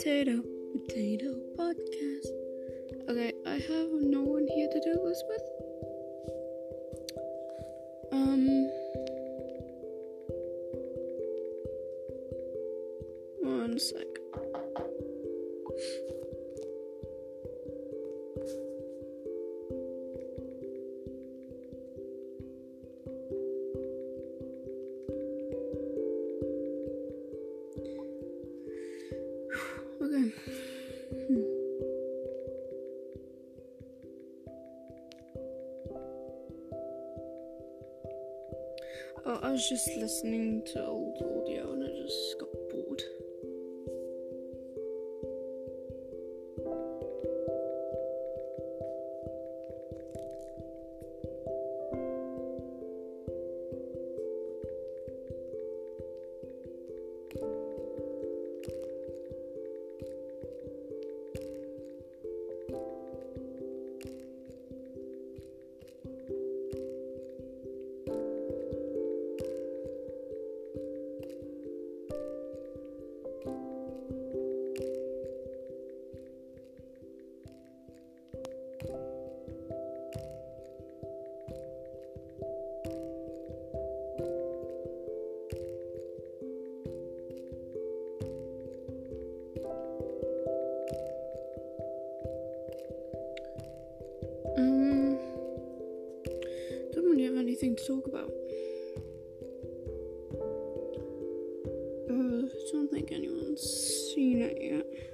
Potato, potato podcast. Okay, I have no one here to do this with. Okay. Hmm. Oh, I was just listening to old audio and I just got bored. Seen it yet.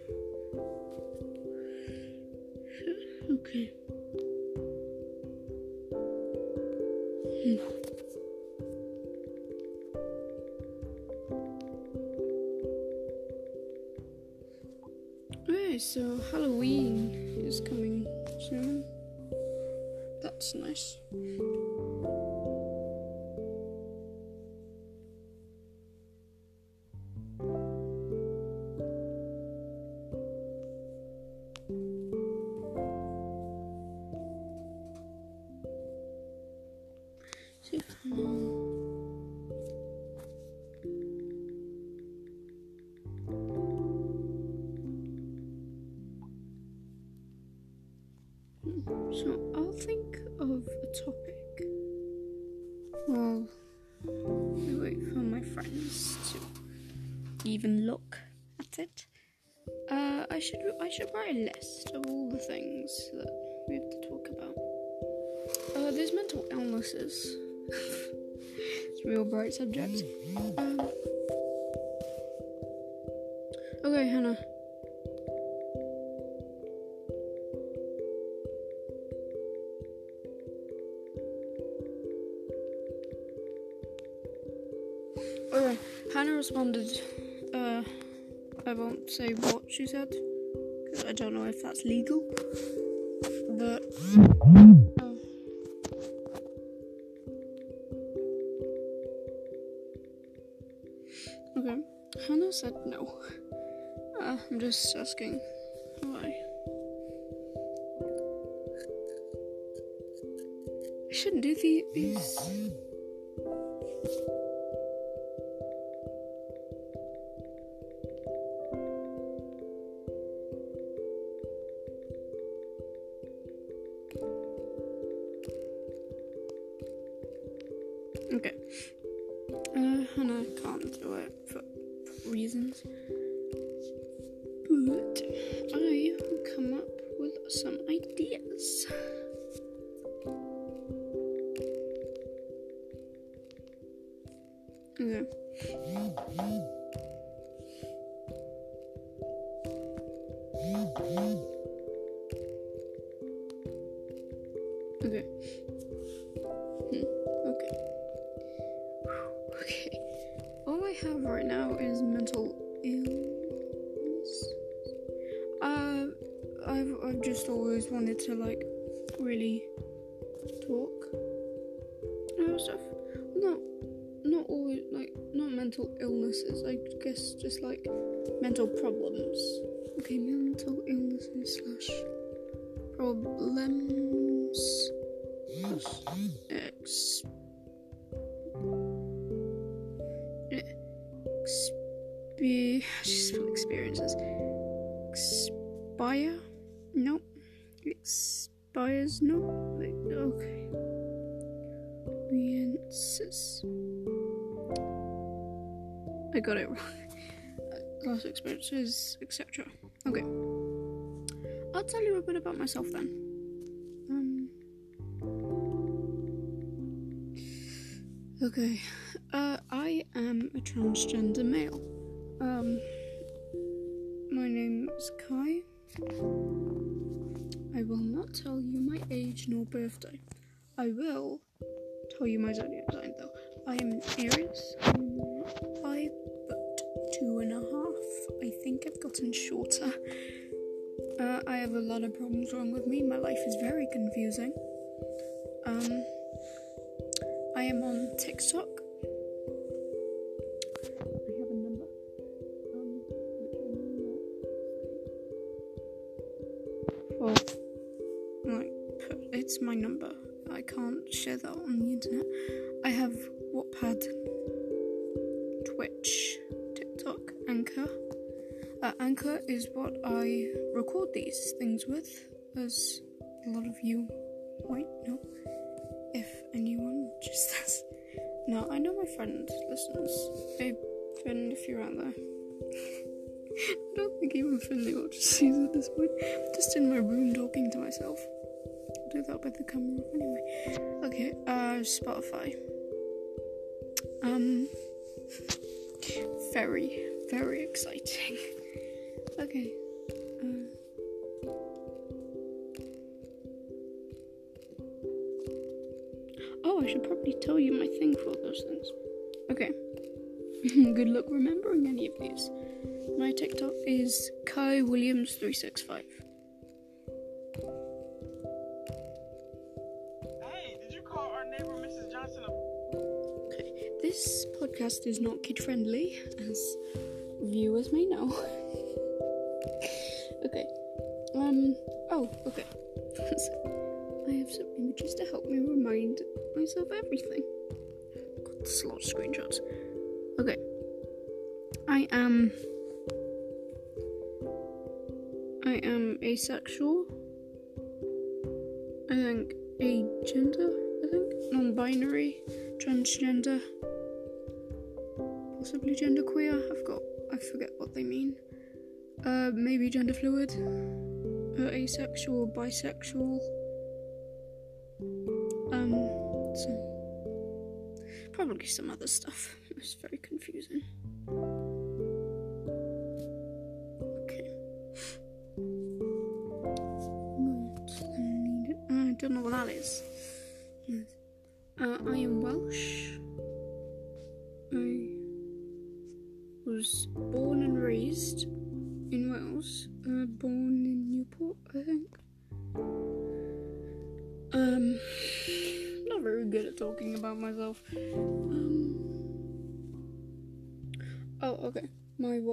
So I'll think of a topic. Well, we wait for my friends to even look at it. Uh, I should I should write a list of all the things that we have to talk about. Uh, there's mental illnesses. It's a real bright subject. Um, okay, Hannah. Okay, Hannah responded. Uh, I won't say what she said because I don't know if that's legal. But just asking why. I shouldn't do the- these. Okay. Hmm. Okay. Okay. All I have right now is mental illness. Uh, I've I've just always wanted to like really illnesses. I guess just like mental problems. Okay, mental illnesses slash problems. Plus X expe- I just spell experiences. expire? Nope. Expires? Nope. Okay. Experiences. I got it wrong. Last experiences, etc. Okay. I'll tell you a bit about myself then. Um. Okay. Uh, I am a transgender male. Um. My name is Kai. I will not tell you my age nor birthday. I will tell you my zodiac sign though. I am an Aries. I'm two and a half. I think I've gotten shorter. Uh, I have a lot of problems wrong with me. My life is very confusing. Um, I am on TikTok. I have a number. Um, which I will not say. Well, like, it's my number. I can't share that on the internet. I have Wattpad, Twitch, TikTok, Anchor. Uh, Anchor is what I record these things with, as a lot of you might know. If anyone just does. No, I know my friend listens. Babe, Finn, if you're out there. I don't think even Finley watches these at this point. I'm just in my room talking to myself. I'll do that with the camera anyway. Okay, uh, Spotify. Um, very, very exciting. Okay. Uh, oh, I should probably tell you my thing for those things. Okay. Good luck remembering any of these. My TikTok is Kai Williams three six five. Podcast is not kid friendly, as viewers may know. okay. Um. Oh, okay. So, I have some images to help me remind myself everything. This a lot of screenshots. Okay. I am. I am asexual. I think agender. I think non-binary, transgender, possibly genderqueer. I've got. I forget what they mean. Uh, maybe gender fluid. Uh, asexual, bisexual. Um, some, probably some other stuff. It's very confusing. Okay. I don't know what that is. Uh, I am Welsh.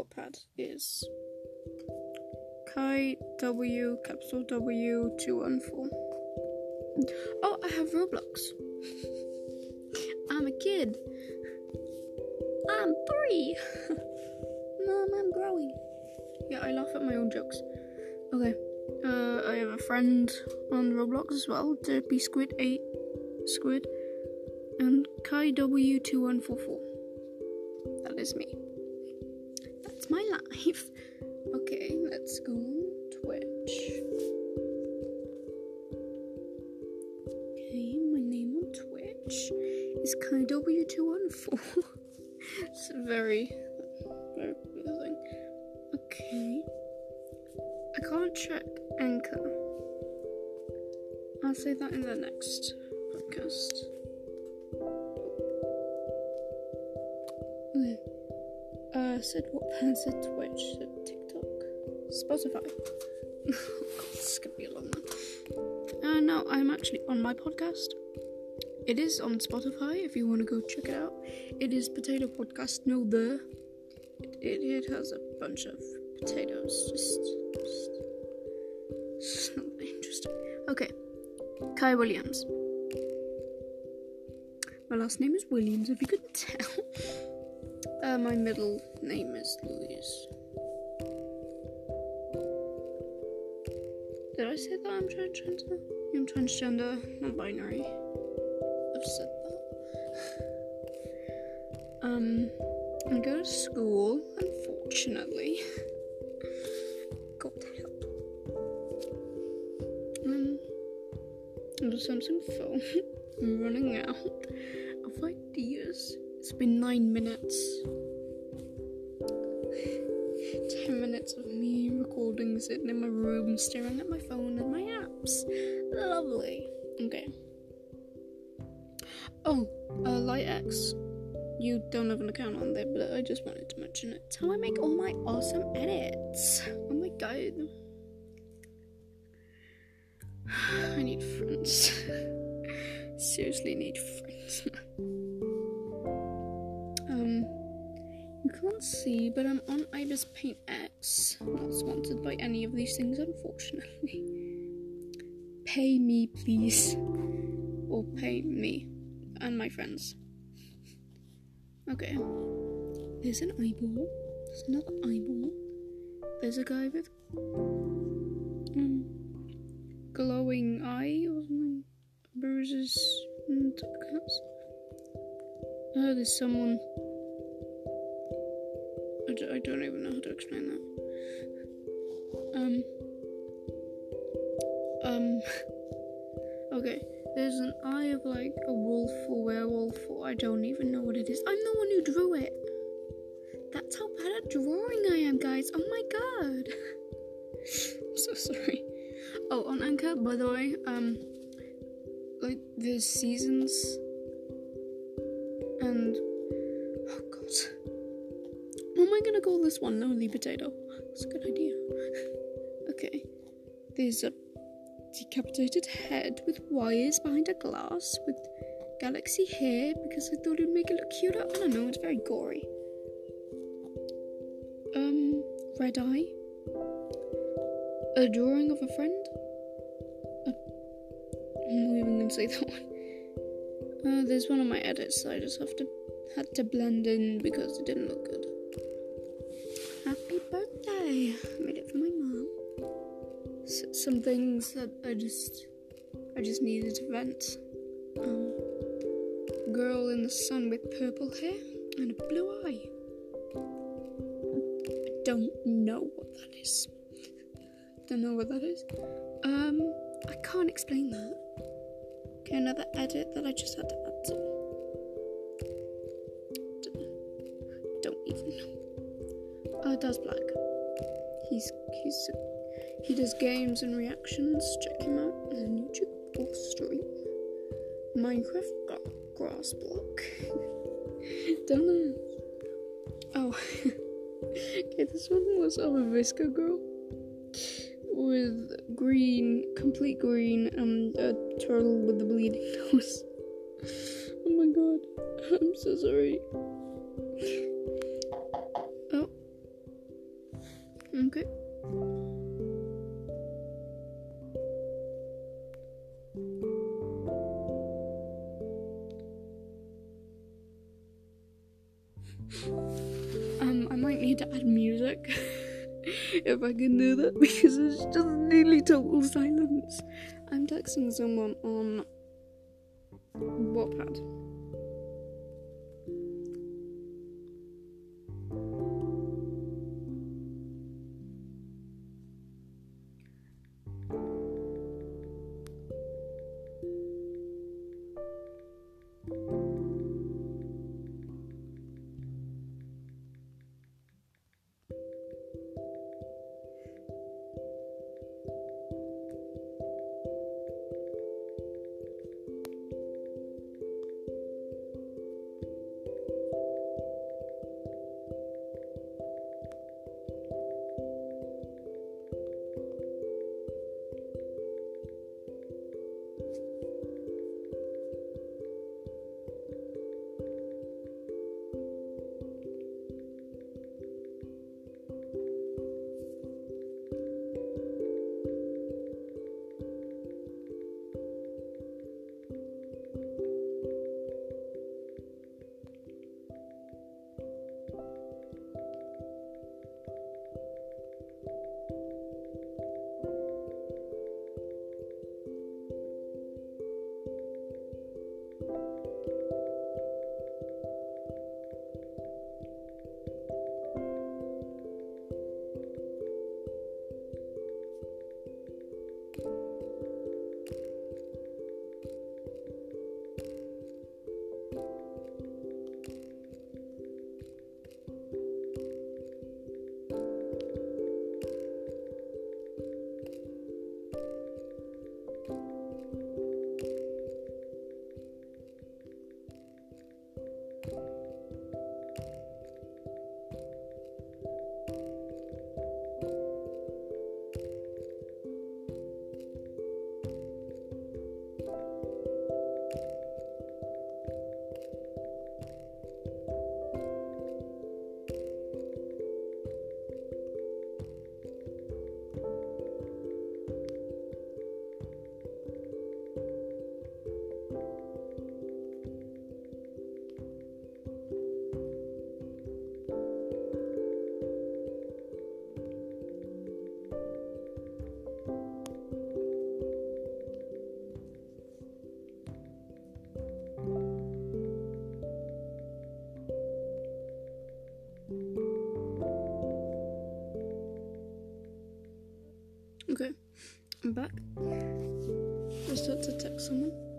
Wattpad is Kai W capital W two one four. Oh, I have Roblox. I'm a kid. I'm three. Mom, I'm growing. Yeah, I laugh at my own jokes. Okay. Uh, I have a friend on Roblox as well, Derpy Squid 8 Squid, and Kai W2144. That is me. Life. Okay, let's go on Twitch. Okay, my name on Twitch is W214. it's very, very confusing. Okay. I can't check Anchor. I'll say that in the next podcast. Said what pan said Twitch, TikTok, Spotify. oh god, this is gonna be a long one. Uh, no, I'm actually on my podcast. It is on Spotify if you want to go check it out. It is Potato Podcast, no the. It, it, has a bunch of potatoes, just, just, not interesting. Okay, Kai Williams. My last name is Williams, if you couldn't tell. Uh, my middle name is Louise. Did I say that I'm transgender? I'm transgender, non-binary. I've said that. Um, I go to school, unfortunately. God help. Um, the Samsung phone. I'm running out of ideas. It's been nine minutes. Ten minutes of me recording, sitting in my room, staring at my phone and my apps. Lovely. Okay. Oh, uh, LightX. You don't have an account on there, but I just wanted to mention it. It's how I make all my awesome edits. Oh my god. I need friends. Seriously need friends. um you can't see, but I'm on Ibis Paint X. Not sponsored by any of these things, unfortunately. Pay me, please. Or pay me and my friends. Okay. There's an eyeball. There's another eyeball. There's a guy with um, glowing eye or something. Bruises and cuts. Oh, there's someone. I don't even know how to explain that. Um. Um. okay. There's an eye of like a wolf or werewolf, or I don't even know what it is. I'm the one who drew it. That's how bad at drawing I am, guys. Oh my god. I'm so sorry. Oh, on Anchor, by the way, um, like there's seasons, call this one? Lonely potato. That's a good idea. okay, there's a decapitated head with wires behind a glass with galaxy hair because I thought it would make it look cuter. I don't know, it's very gory. Um, red eye. A drawing of a friend. Uh, I'm not even gonna say that one. Uh, there's one of my edits I just have to had to blend in because it didn't look good. I made it for my mom some things that I just I just needed to vent. Um, girl in the sun with purple hair and a blue eye. I don't know what that is. Don't know what that is. Um, I can't explain that. Okay, another edit that I just had to add to. Don't, don't even know. Oh, it does black. He's he's he does games and reactions. Check him out on YouTube or stream. Minecraft gra- grass block. Don't know. Oh, okay. This one was of a VSCO girl with green, complete green, and a turtle with the bleeding nose. Oh my god, I'm so sorry. If I can do that because it's just nearly total silence. I'm texting someone on Wattpad. Okay, I'm back. Just had to text someone.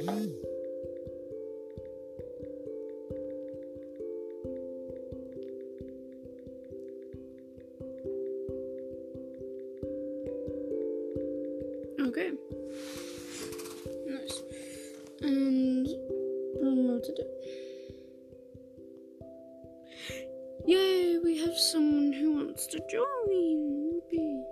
Okay. Nice. And promoted it. Yay, we have someone who wants to join. Okay.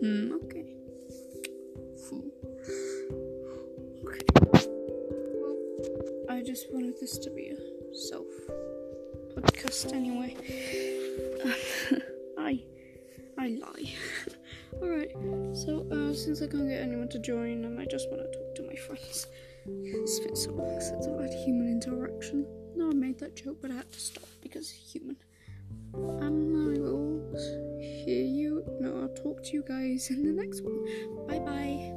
Hmm, okay. Okay. Well, I just wanted this to be a self podcast anyway. I I lie. Alright, so uh, since I can't get anyone to join and I just want to talk to my friends, it's been so long since I've had human interaction. No, I made that joke, but I had to stop because human. Talk to you guys in the next one. Bye bye.